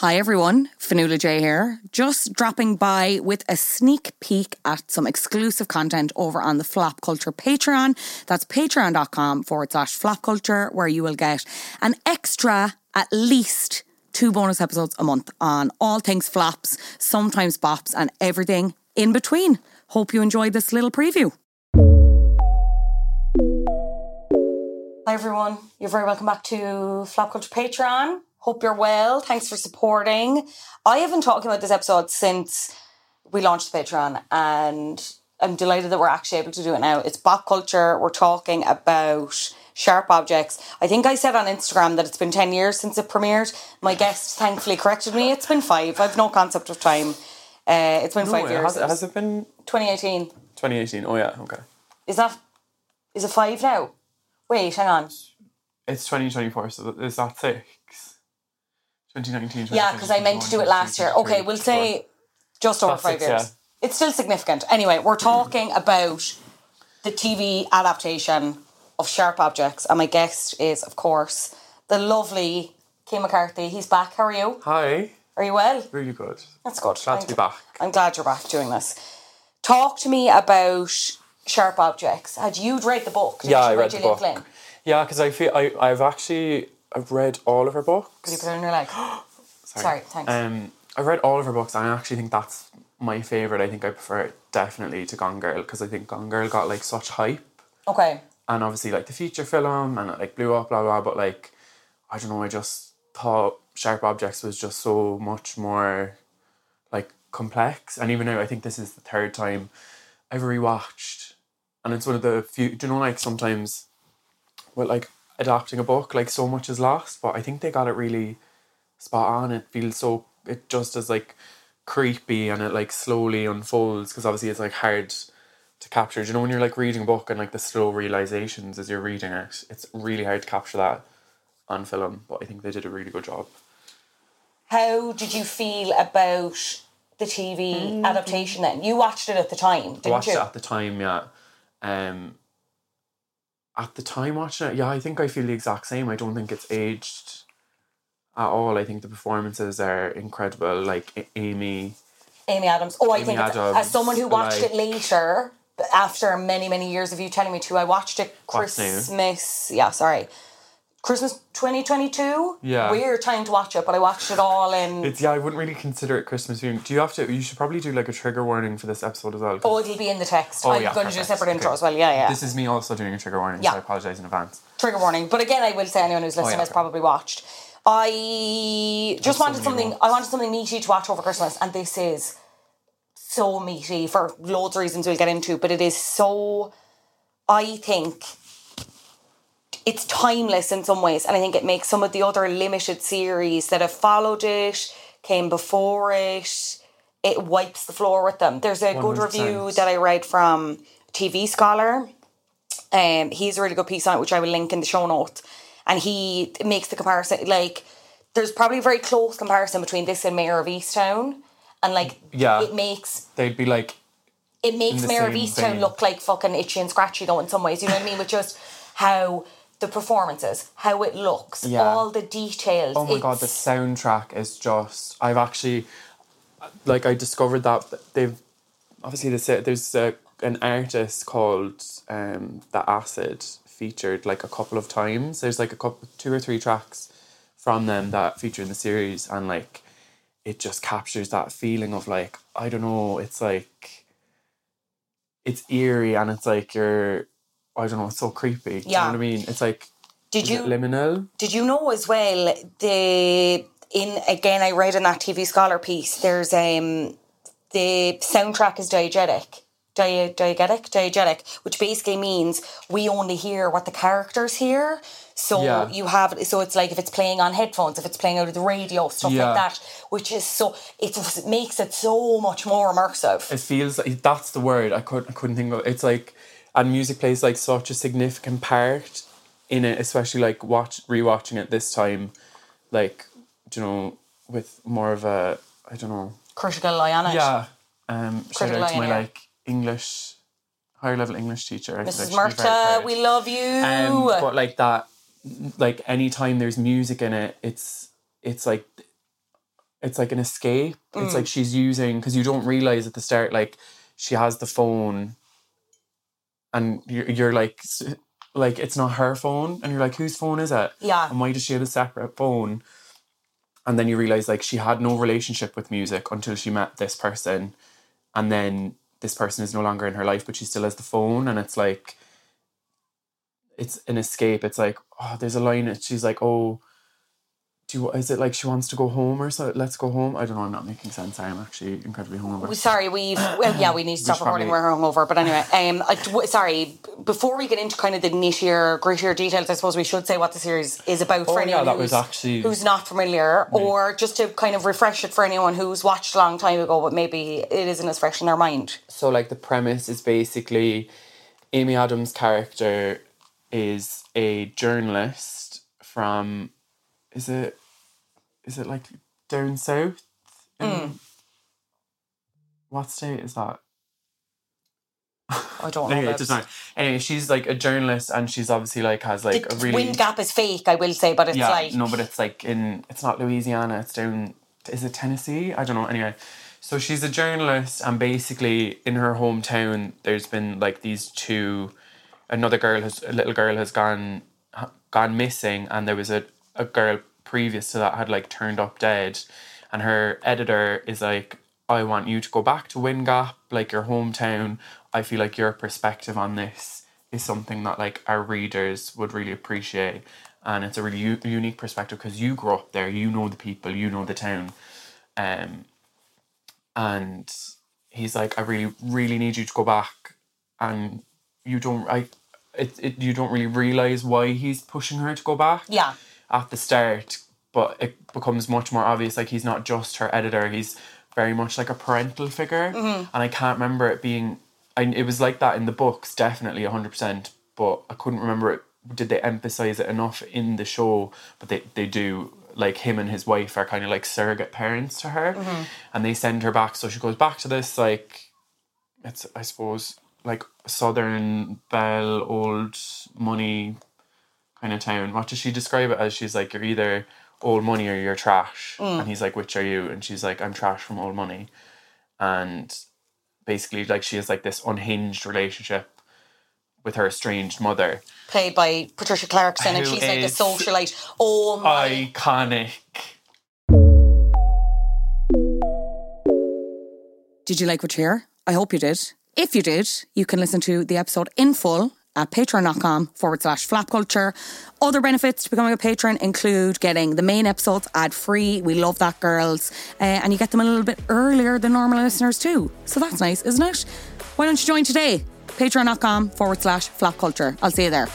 Hi everyone, Fionnuala Jay here. Just dropping by with a sneak peek at some exclusive content over on the Flop Culture Patreon. That's patreon.com forward slash flop culture, where you will get an extra, at least two bonus episodes a month on all things flops, sometimes bops, and everything in between. Hope you enjoyed this little preview. Hi everyone, you're very welcome back to Flop Culture Patreon. Hope you're well. Thanks for supporting. I have been talking about this episode since we launched the Patreon, and I'm delighted that we're actually able to do it now. It's Bop Culture. We're talking about sharp objects. I think I said on Instagram that it's been 10 years since it premiered. My guest thankfully corrected me. It's been five. I've no concept of time. Uh, it's been No, five years. Has, has it been 2018. 2018? Oh yeah, okay. Is that, is it five now? Wait, hang on. It's 2024, so is that six? 2019. Yeah, because I meant to do it last year. Okay, we'll say just over That's five years. yeah. It's still significant. Anyway, we're talking about the TV adaptation of Sharp Objects, and my guest is, of course, the lovely Cian McCarthy. He's back. How are you? Hi, Are you well? really good. That's good. Glad to be back. I'm glad you're back doing this. Talk to me about Sharp Objects. Had you read the book? Yeah, I by read the Gillian book. Flynn? Yeah, because I feel I I've actually I've read all of her Did you books. put it on your leg? Sorry, thanks. Um, I've read all of her books, and I actually think that's my favorite. I think I prefer it definitely to Gone Girl because I think Gone Girl got like such hype, okay. and obviously like the feature film and it like blew up, blah blah. But like, I don't know. I just thought Sharp Objects was just so much more like complex, and even now I think this is the third time I've rewatched, and it's one of the few. Do you know like sometimes, with like adapting a book, like so much is lost, but I think they got it really spot on. It feels so. It just is like creepy, and it like slowly unfolds because obviously it's like hard to capture. Do you know when you're like reading a book and like the slow realizations as you're reading it, it's really hard to capture that on film. But I think they did a really good job. How did you feel about the TV adaptation then? You watched it at the time, didn't I watched you? it at the time, yeah. Um, at the time watching it, yeah, I think I feel the exact same. I don't think it's aged at all. I think the performances are incredible. Like Amy, Amy Adams. Oh, I Amy think Adams, as someone who watched like- it later, after many, many years of you telling me to, I watched it Christmas. Yeah, sorry. Christmas 2022? Yeah. Weird time to watch it, but I watched it all in. it's yeah. I wouldn't really consider it Christmas viewing. Do you have to? You should probably do like a trigger warning for this episode as well. Oh, it'll be in the text. Oh, I'm yeah, going to do a perfect. separate intro Okay. as well. Yeah, yeah. This is me also doing a trigger warning, Yeah. so I apologize in advance. trigger warning. But again, I will say anyone who's listening Oh, yeah, has okay. probably watched. I just so wanted many something. more. I wanted something meaty to watch over Christmas, and this is so meaty for loads of reasons we'll get into. But it is so. I think it's timeless in some ways, and I think it makes some of the other limited series that have followed it, came before it, it wipes the floor with them. There's a good 100%. review that I read from TV Scholar. Um, he's a really good piece on it, which I will link in the show notes. And he makes the comparison like there's probably a very close comparison between this and Mare of Easttown, and like Yeah. it makes They'd be like, it makes Mare of Easttown vein. look like fucking itchy and scratchy though in some ways. You know what I mean? With just how the performances, how it looks, Yeah. all the details. oh my god, the soundtrack is just. I've actually, like, I discovered that they've obviously there's there's a, an artist called um the Acid featured like a couple of times. There's like a couple, two or three tracks from them that feature in the series, and like, it just captures that feeling of like I don't know. It's like, it's eerie and it's like you're. I don't know. It's so creepy. Do Yeah. you know what I mean? It's like. Did you liminal? Did you know as well the in again I read in that TV Scholar piece there's um the soundtrack is diegetic. Di- diegetic, diegetic, which basically means we only hear what the characters hear. So Yeah. you have so it's like if it's playing on headphones, if it's playing out of the radio, stuff Yeah. like that, which is so it makes it so much more immersive. it feels like that's the word I couldn't I couldn't think of it's like and music plays like such a significant part in it especially like watch rewatching it this time like you know with more of a I don't know Critical eye on it. yeah um shout out to my like English higher level English teacher I Mrs. could actually be very Murta, we love you. um, but like that like anytime there's music in it it's it's like it's like an escape. It's Mm. like she's using because you don't realize at the start like she has the phone, and you're, you're like like it's not her phone, and you're like whose phone is it? Yeah. And why does she have a separate phone? And then you realize like she had no relationship with music until she met this person, and then this person is no longer in her life, but she still has the phone, and it's like it's an escape. It's like oh, there's a line. that She's like oh do you, is it like she wants to go home or so? Let's go home. I don't know. I'm not making sense. I am actually incredibly hungover. Sorry, we've well, yeah, we need to stop should recording. probably- We're hungover, but anyway, um, I, w- sorry. Before we get into kind of the nittier, grittier details, I suppose we should say what the series is about for Oh, anyone yeah, that who's, was actually- who's not familiar, or just to kind of refresh it for anyone who's watched a long time ago, but maybe it isn't as fresh in their mind. so like the premise is basically Amy Adams' character is a journalist from is it is it like down south? In, hmm. What state is that? I don't know. Anyway, it doesn't matter. Anyway, she's like a journalist and she's obviously like has like the a really wind gap is fake, I will say, but it's yeah, like no, but it's like in it's not Louisiana. It's down. Is it Tennessee? I don't know. Anyway, so she's a journalist, and basically in her hometown, there's been like these two. Another girl has a little girl has gone gone missing, and there was a a girl previous to that had like turned up dead, and her editor is like, I want you to go back to Wind Gap, like your hometown. I feel like your perspective on this is something that like our readers would really appreciate and it's a really u- unique perspective because you grew up there you know the people you know the town. Um and he's like i really really need you to go back and you don't i it, it you don't really realize why he's pushing her to go back. Yeah, at the start, but it becomes much more obvious. Like he's not just her editor; he's very much like a parental figure. Mm-hmm. And I can't remember it being. I, it was like that in the books, definitely hundred percent. But I couldn't remember it. Did they emphasize it enough in the show? But they they do. Like him and his wife are kind of like surrogate parents to her, mm-hmm. and they send her back. So she goes back to this like it's I suppose like southern belle old money kind of town. What does she describe it as? She's like, you're either old money or you're trash. Mm. And he's like, which are you? And she's like, I'm trash from old money. And basically, like, she has like this unhinged relationship with her estranged mother. played by Patricia Clarkson, and she's like a is- socialite. Oh my! Iconic. Did you like what you hear? I hope you did. If you did, you can listen to the episode in full at patreon.com forward slash flop culture. Other benefits to becoming a patron include getting the main episodes ad free. We love that, girls. Uh, and you get them a little bit earlier than normal listeners, too. So that's nice, isn't it? Why don't you join today? Patreon.com forward slash flop culture. I'll see you there.